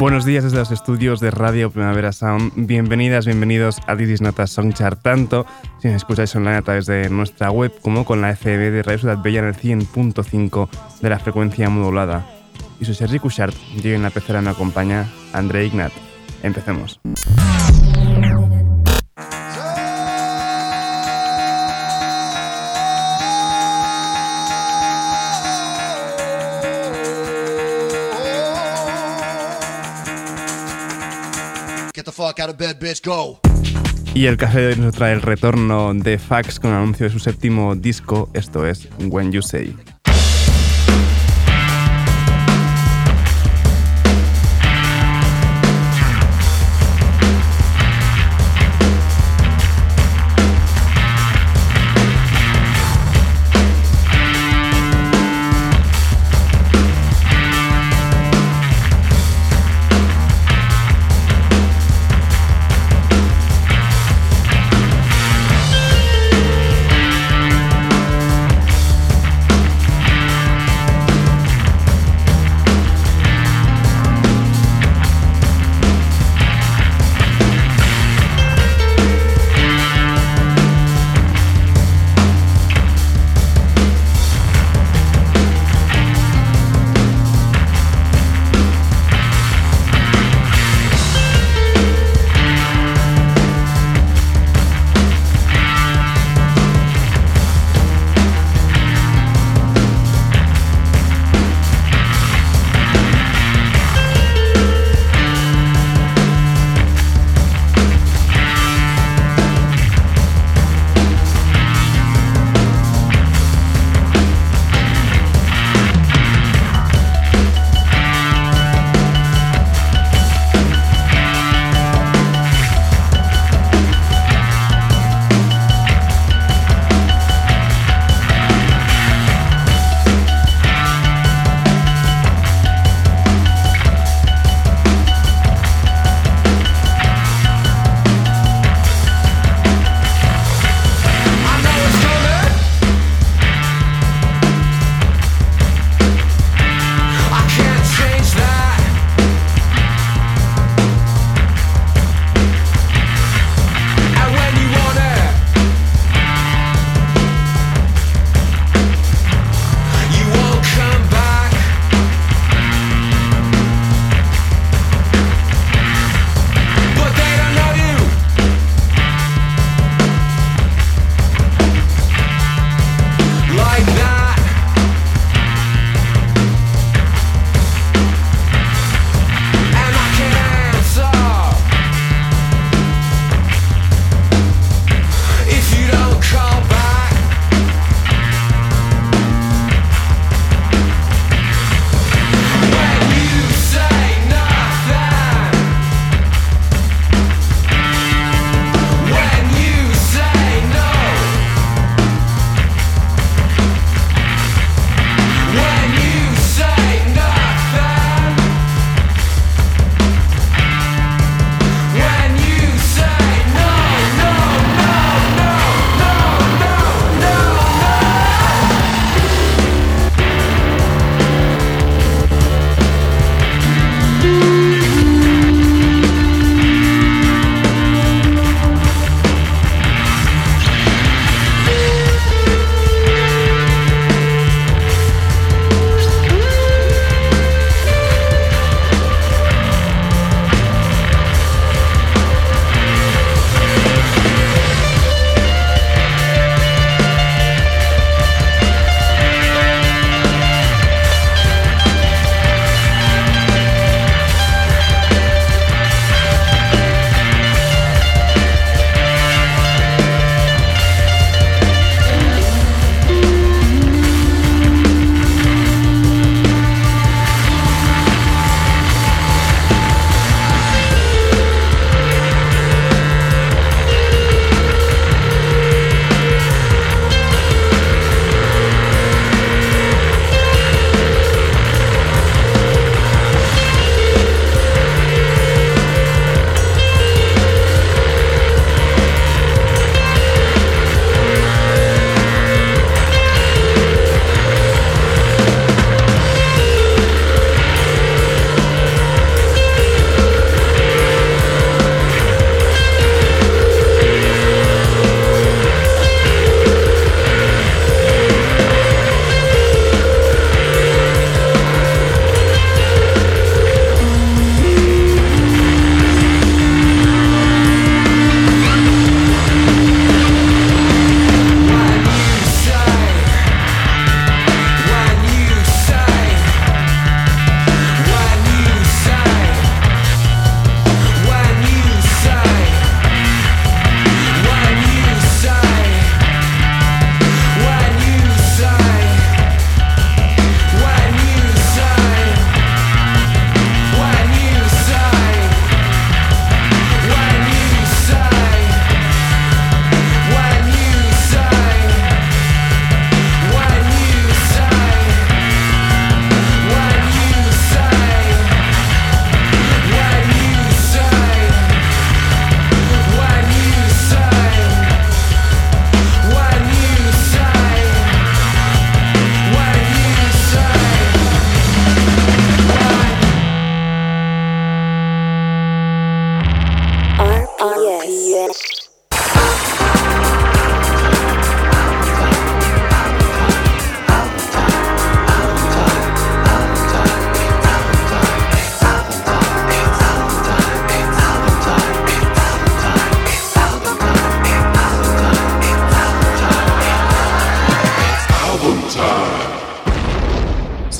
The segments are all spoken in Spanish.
Buenos días desde los estudios de Radio Primavera Sound. Bienvenidas, bienvenidos a This Nota Songchart, tanto si nos escucháis online a través de nuestra web como con la FB de Radio Ciudad Bella en el 100.5 de la frecuencia modulada. Y soy Sergi Cushart y en la pecera me acompaña André Ignat. Empecemos. Y el café de hoy nos trae el retorno de Fax con el anuncio de su séptimo disco, esto es When You Say.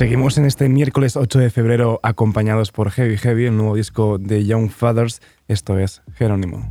Seguimos en este miércoles 8 de febrero acompañados por Heavy Heavy, el nuevo disco de Young Fathers. Esto es Jerónimo.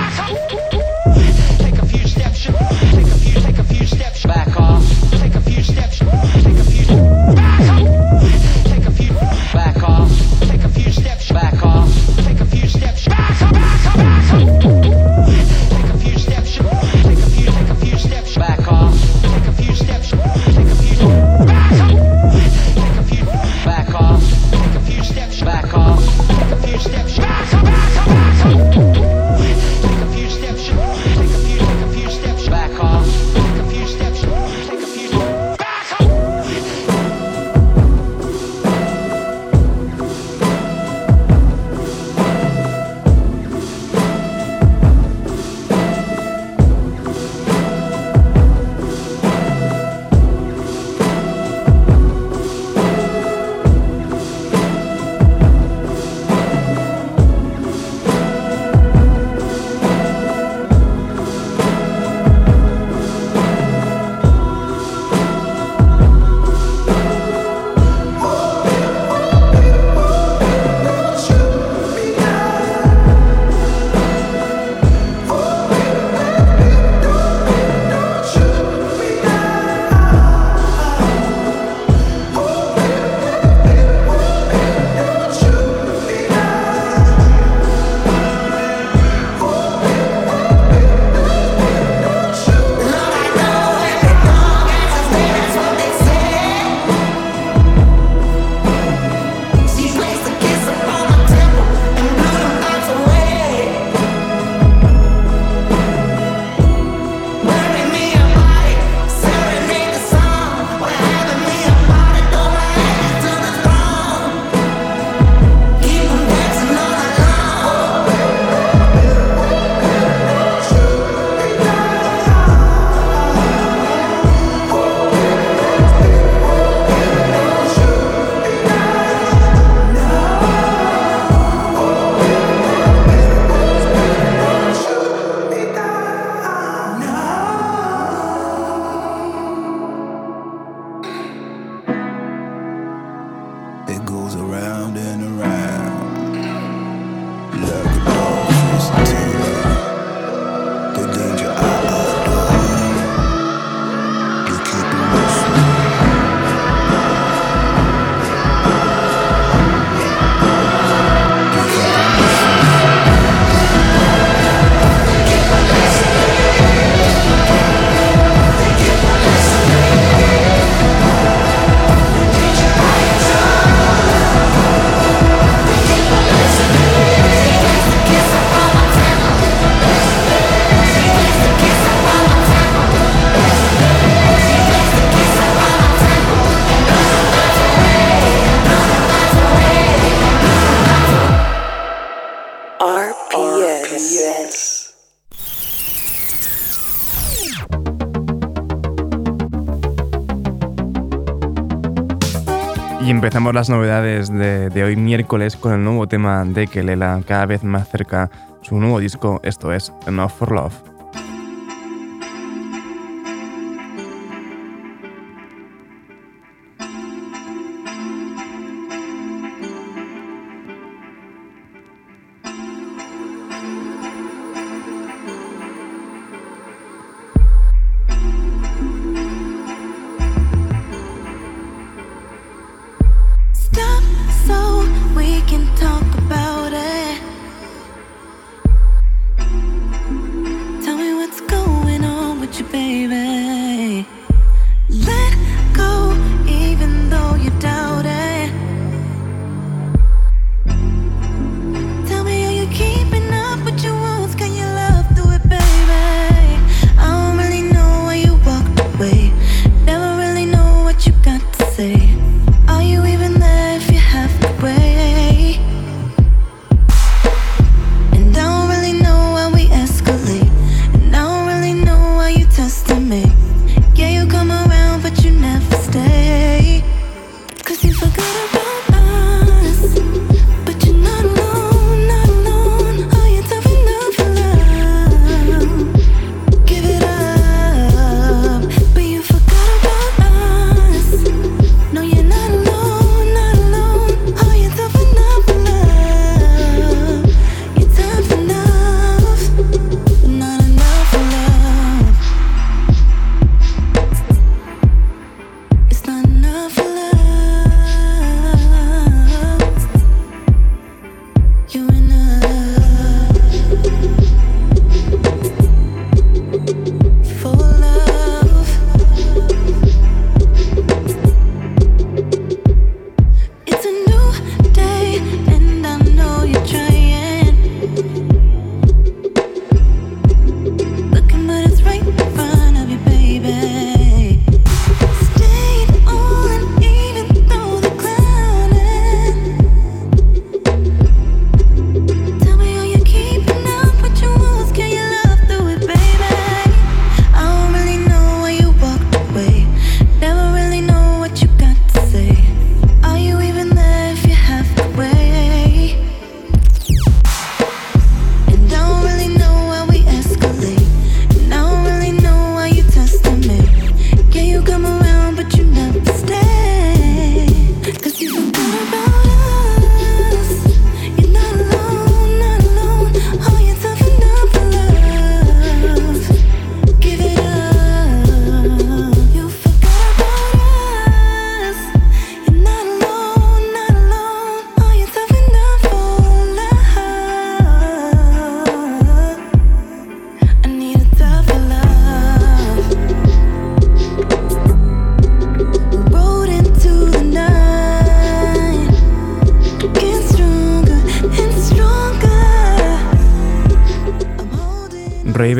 empezamos las novedades de, hoy miércoles con el nuevo tema de Kelela, cada vez más cerca su nuevo disco, esto es Enough for Love.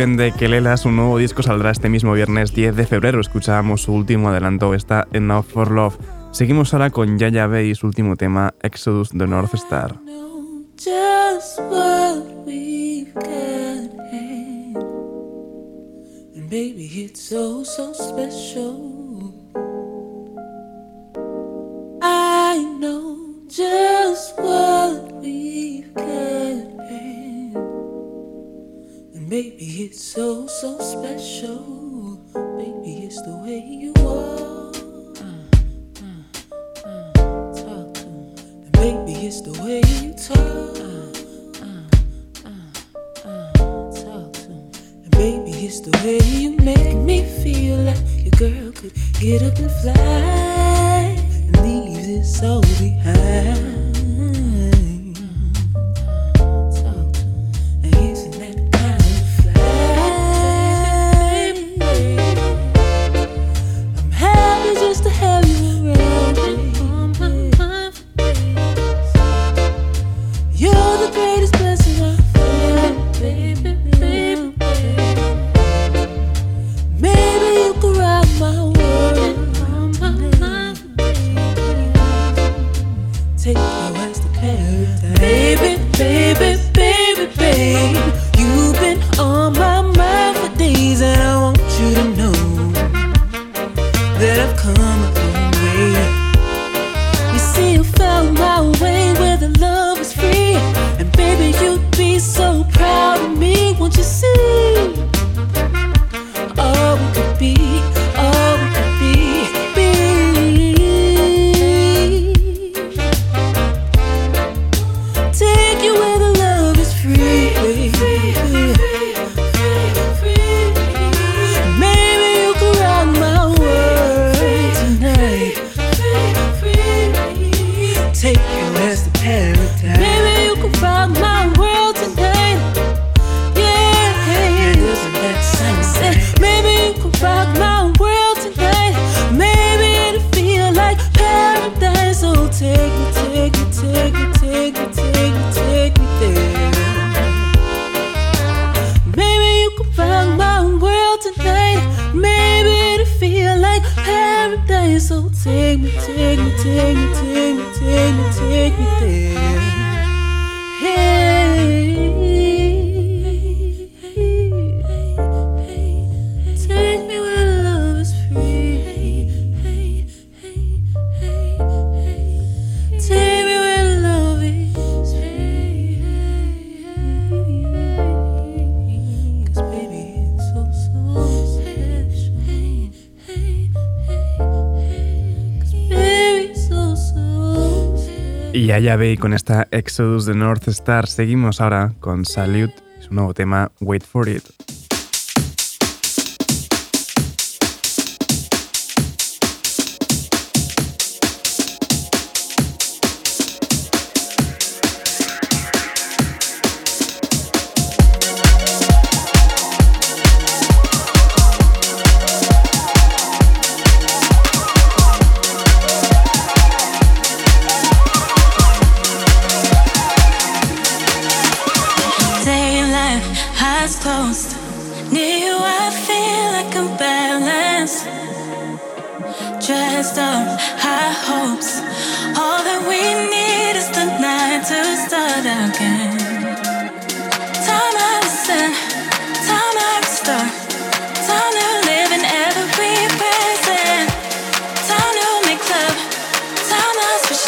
De Kelela, su nuevo disco saldrá este mismo viernes 10 de febrero. Escuchábamos su último adelanto, está Enough for Love. Seguimos ahora con Yaya Bay y su último tema, Exodus the North Star. Maybe it's so, so special. Maybe it's the way you are. Uh, uh, uh, talk to me. Maybe it's the way you talk. talk to me. Maybe it's the way you make me feel like your girl could get up and fly and leave this all behind. Y allá ve, con esta Exodus de North Star seguimos ahora con Salute, su nuevo tema Wait for It.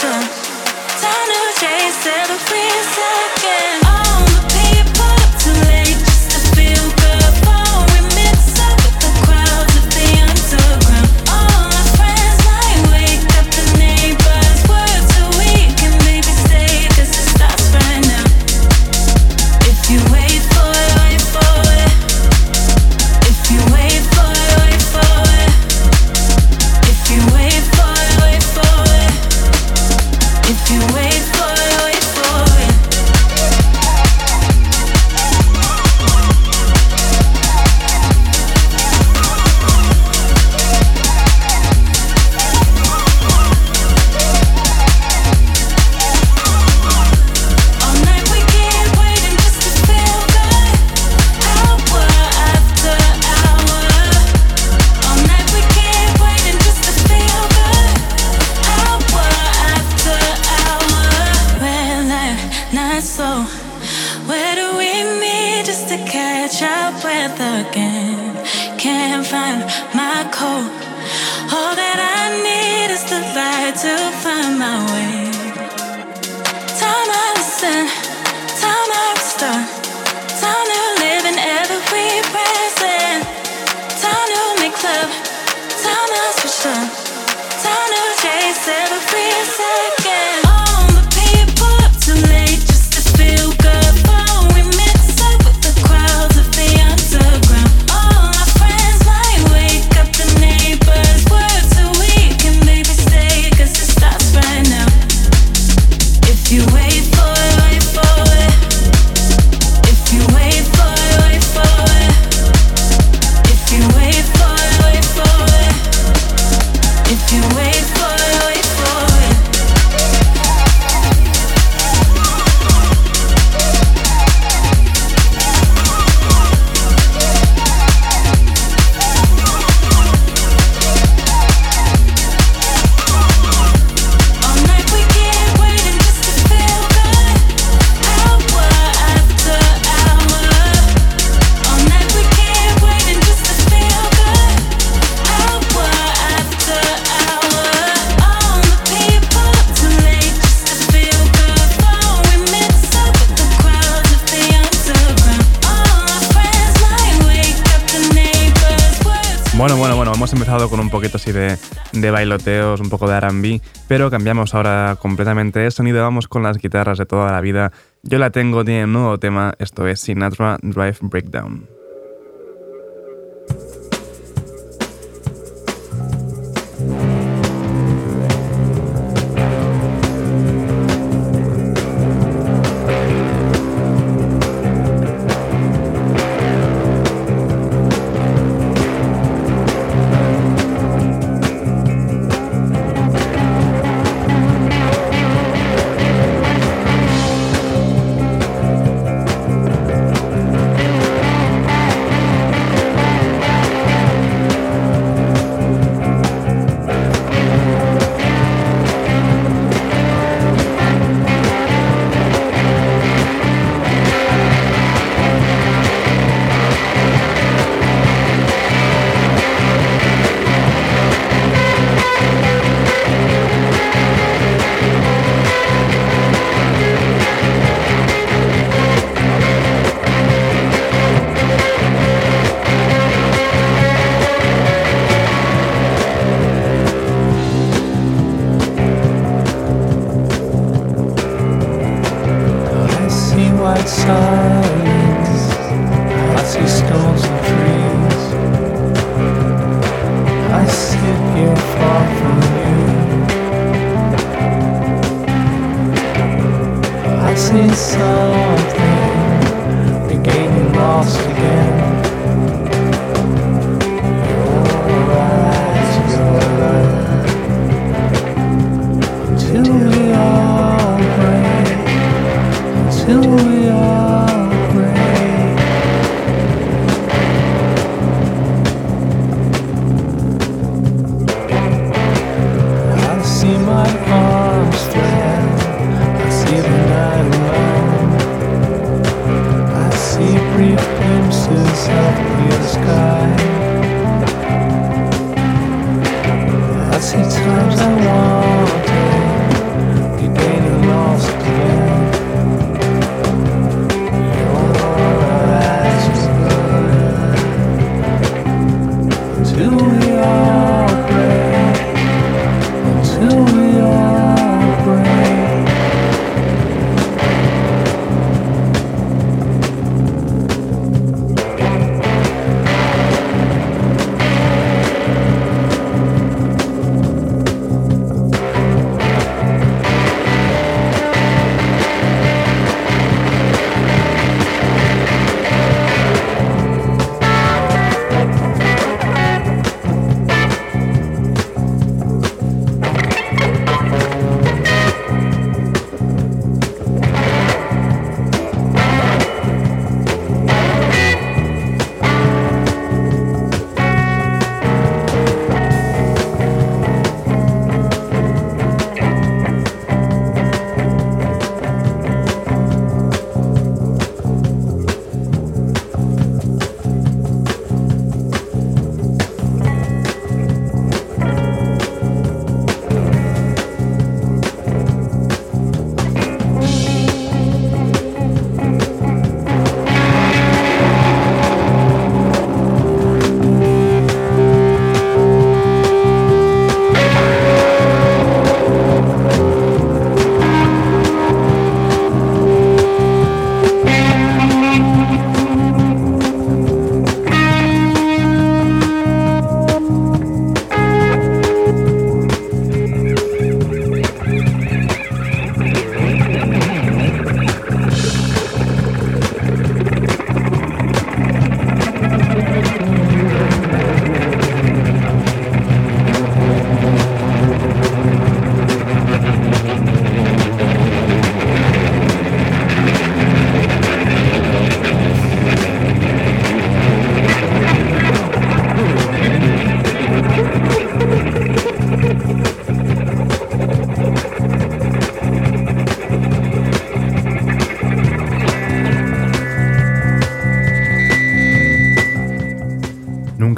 Con de, bailoteos, un poco de RB, pero cambiamos ahora completamente de sonido, vamos con las guitarras de toda la vida. Yo la tengo, tiene un nuevo tema, esto es Sinatra Drive Breakdown.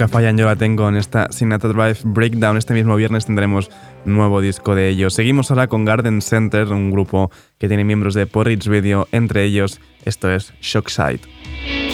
Yo la tengo en esta Sinatra Drive Breakdown. Este mismo viernes tendremos nuevo disco de ellos. Seguimos ahora con Garden Center, un grupo que tiene miembros de Porridge Video, entre ellos esto es Shockside.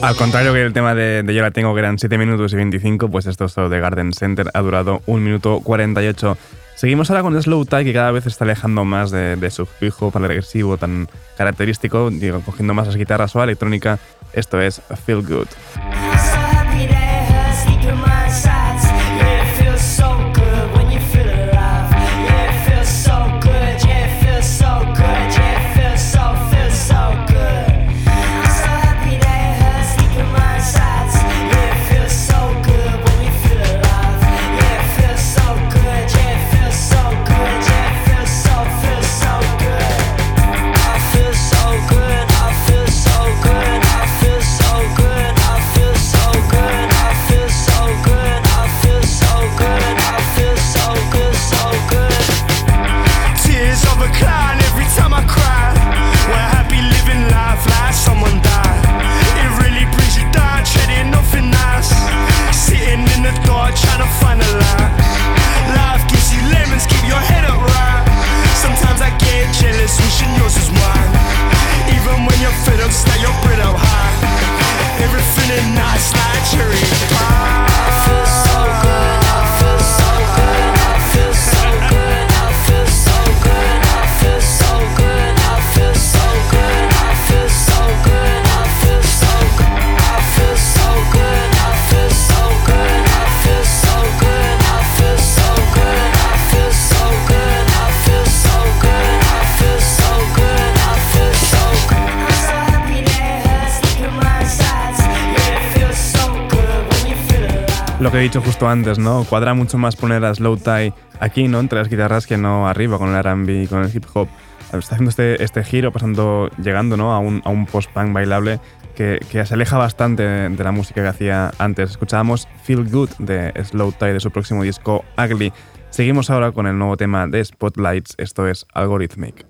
Al contrario que el tema de, Yo la tengo, que eran 7 minutos y 25, pues esto solo de Garden Center ha durado 1 minuto 48. Seguimos ahora con Slow Tie, que cada vez está alejando más de, su fijo regresivo tan característico, digo, cogiendo más las guitarras o electrónica. Esto es Feel Good. He dicho justo antes, ¿no? Cuadra mucho más poner a Slow Tie aquí, ¿no? Entre las guitarras que no arriba, con el R&B, con el hip hop. Está haciendo este, este giro, pasando, llegando, ¿no? A un, a un post-punk bailable que, que, se aleja bastante de la música que hacía antes. Escuchábamos Feel Good de Slow Tie de su próximo disco Ugly. Seguimos ahora con el nuevo tema de Spotlights, esto es Algorithmic.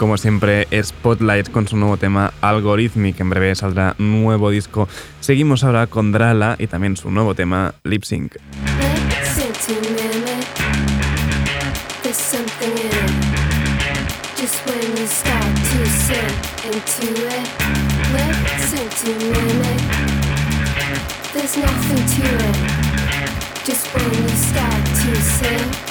como siempre, Spotlight con su nuevo tema Algorithmic. En breve saldrá nuevo disco. Seguimos ahora con Drala y también su nuevo tema Lip Sync. Just when you start to sing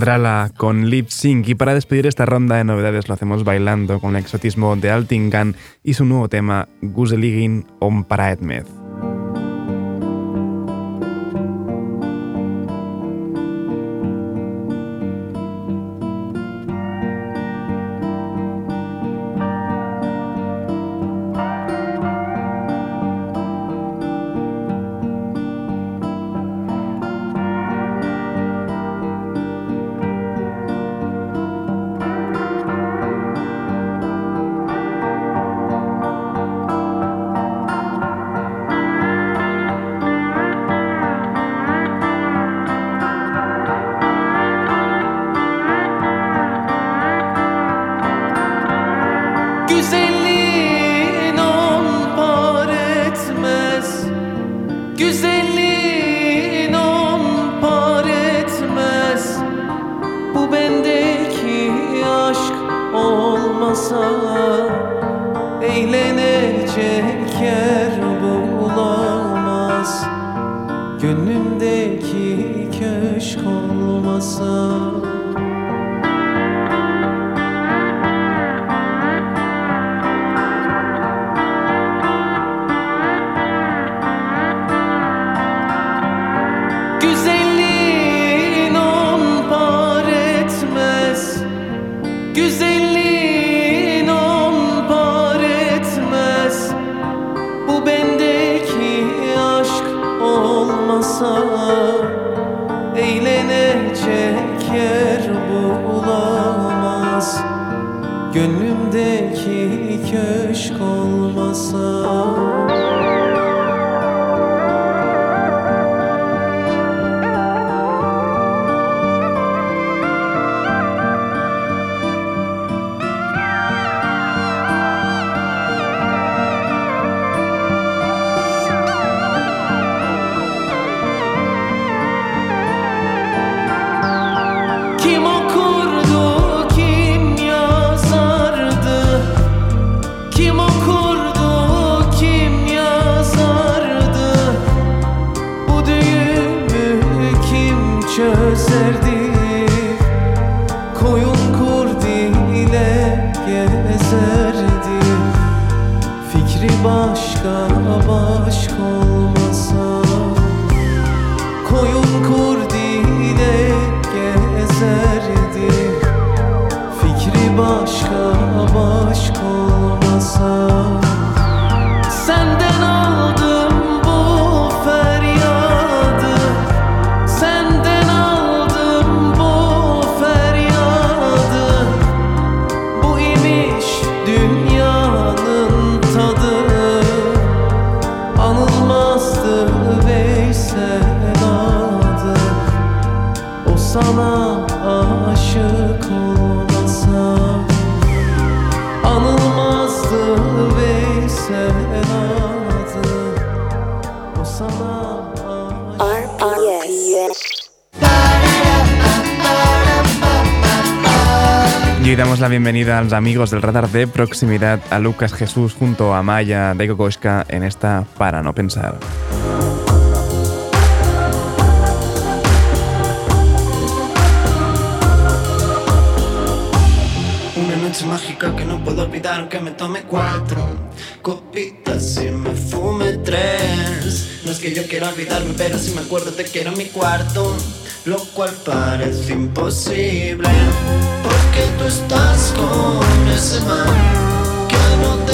Drala con Lip Sync. Y para despedir esta ronda de novedades lo hacemos bailando con el exotismo de Altingan y su nuevo tema Guseligin om Paraetmed. damos la bienvenida a los amigos del radar de proximidad, a Lucas Jesús junto a Maya de Kokoshka en esta Para No Pensar. que no puedo olvidar aunque me tome cuatro copitas y me fume tres. No es que yo quiera olvidarme, pero si me acuerdo te quiero en mi cuarto, lo cual parece imposible. Porque tú estás con ese man que no te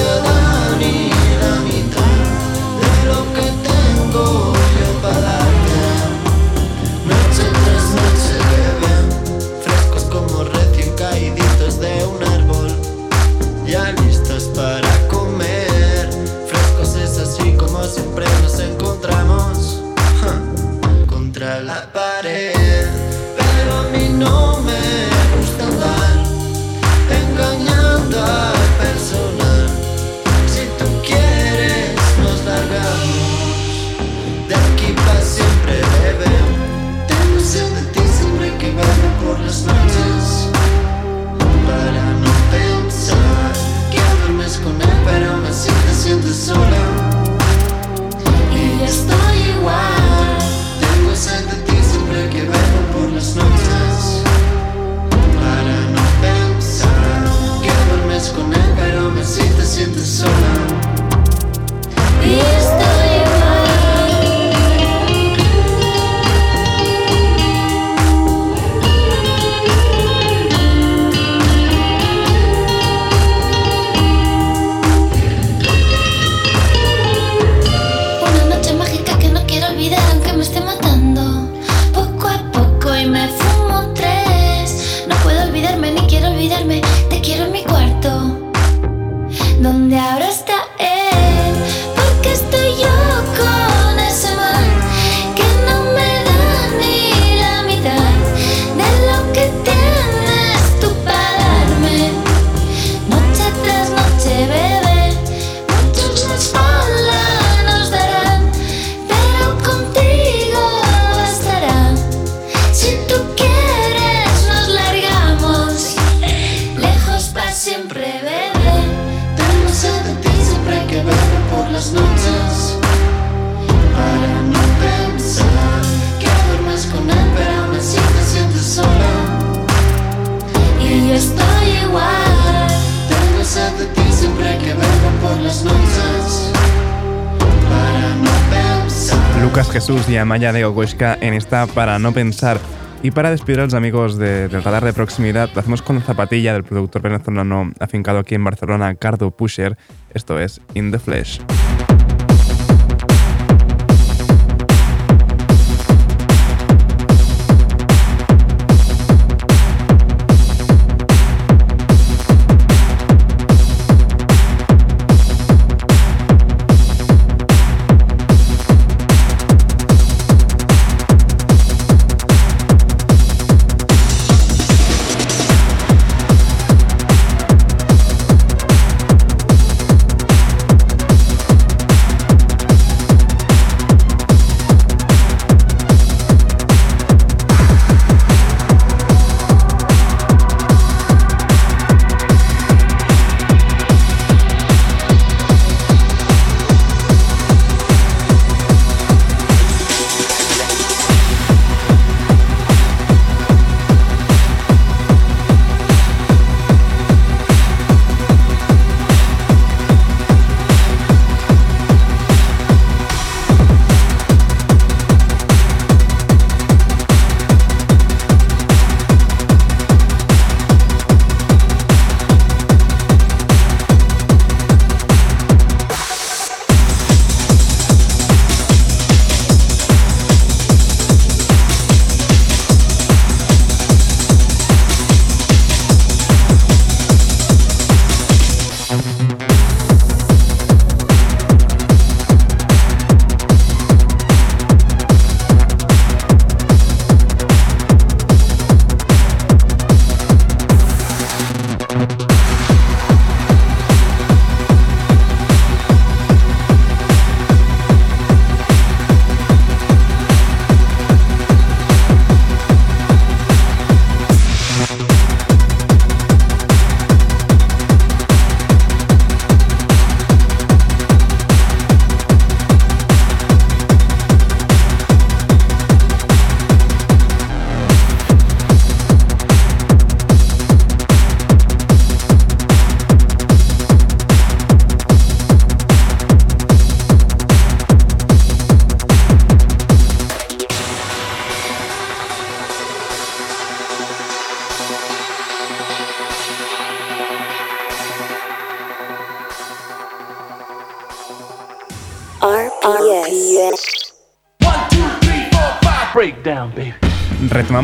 y Amaya de Oguesca en esta Para No Pensar. Y para despedir a los amigos de, del radar de proximidad, lo hacemos con Zapatilla del productor venezolano afincado aquí en Barcelona, Cardo Pusher. Esto es In the Flesh.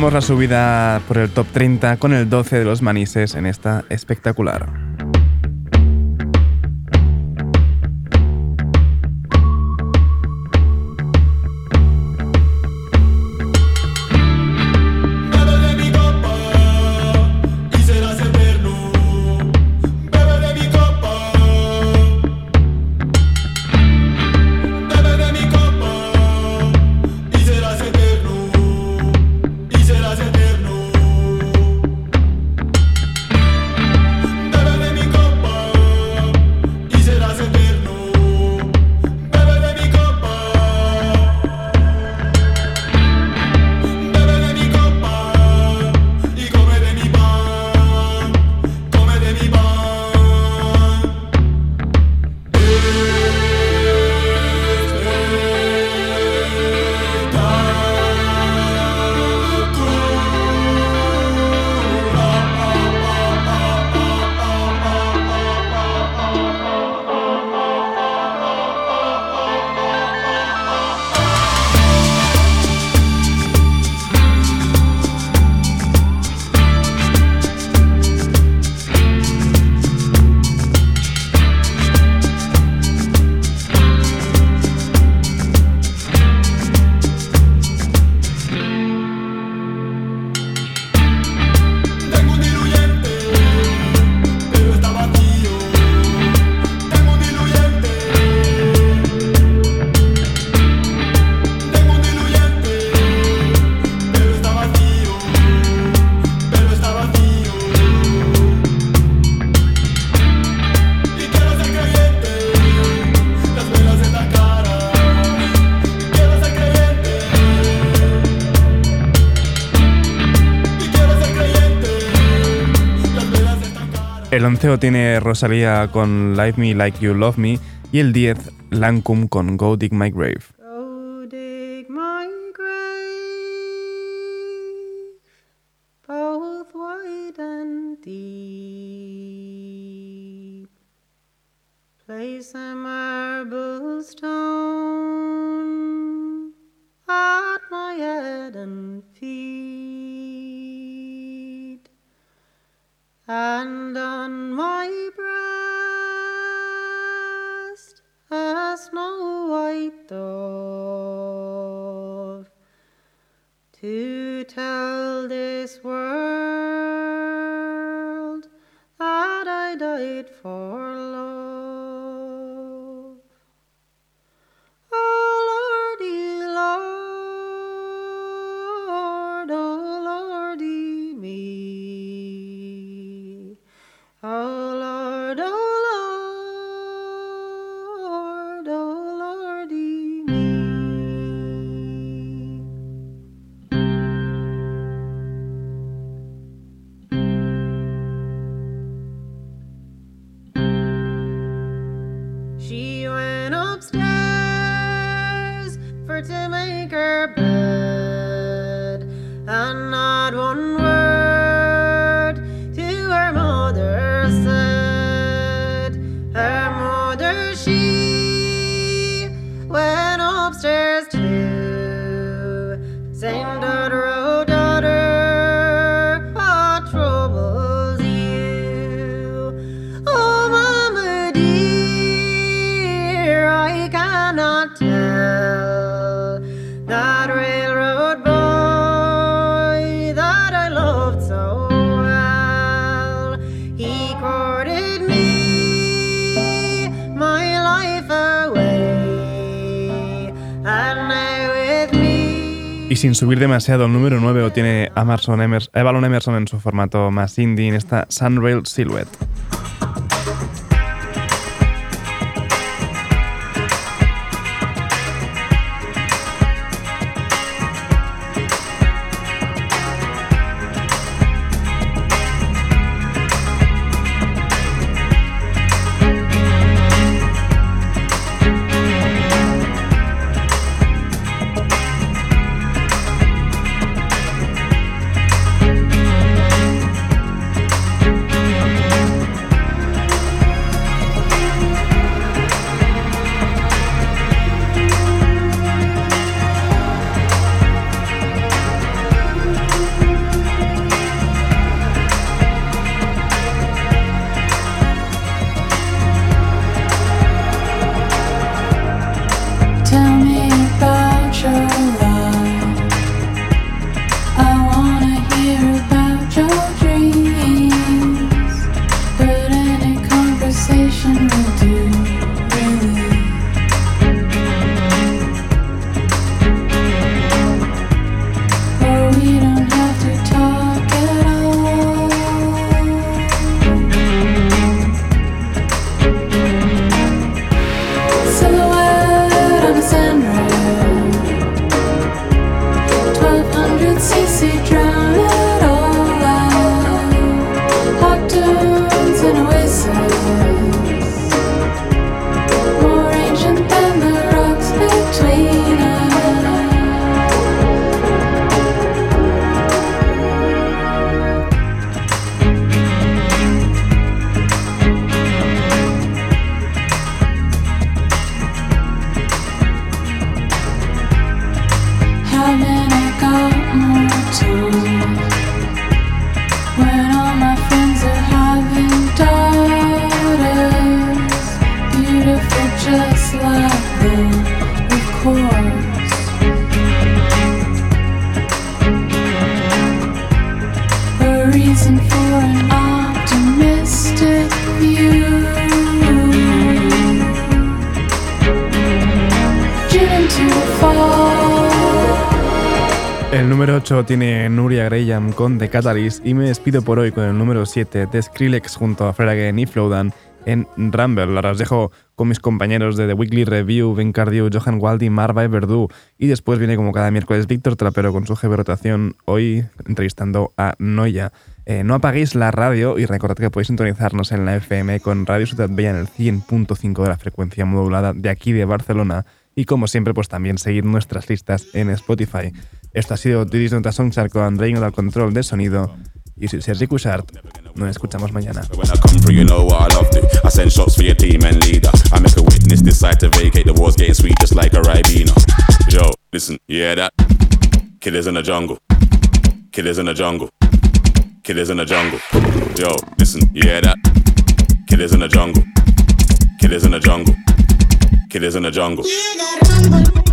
Cerramos la subida por el top 30 con el 12 de los manises en esta espectacular. El onceo tiene Rosalía con Live Me Like You Love Me y el 10 Lancum con Go Dig My Grave. place a marble stone at my head and and on my breast a snow white dove to tell this world. Y sin subir demasiado, el número 9 lo tiene Emerson, Emerson, Emerson en su formato más indie en esta Sunrail Silhouette. so tiene Nuria Graham con The Catalyst y me despido por hoy con el número 7 de Skrillex junto a Fred Again y Flowdan en Rumble. Ahora os dejo con mis compañeros de The Weekly Review, Ben Cardio, Johan Waldi, Marva y Verdú. Y después viene como cada miércoles Víctor Trapero con su jefe rotación, hoy entrevistando a Noya. Eh, no apaguéis la radio y recordad que podéis sintonizarnos en la FM con Radio Ciudad Bella en el 100.5 de la frecuencia modulada de aquí de Barcelona. Y como siempre, pues también seguir nuestras listas en Spotify. Esto ha sido Didis Nota Songchart con Andrei al control de sonido. Y soy Sergi Cushart. Nos escuchamos mañana. Killers in the jungle. Killers in the jungle. Killers in the jungle. Yo, listen, you hear that? Killers in the jungle. Killers in the jungle. Killers in the jungle.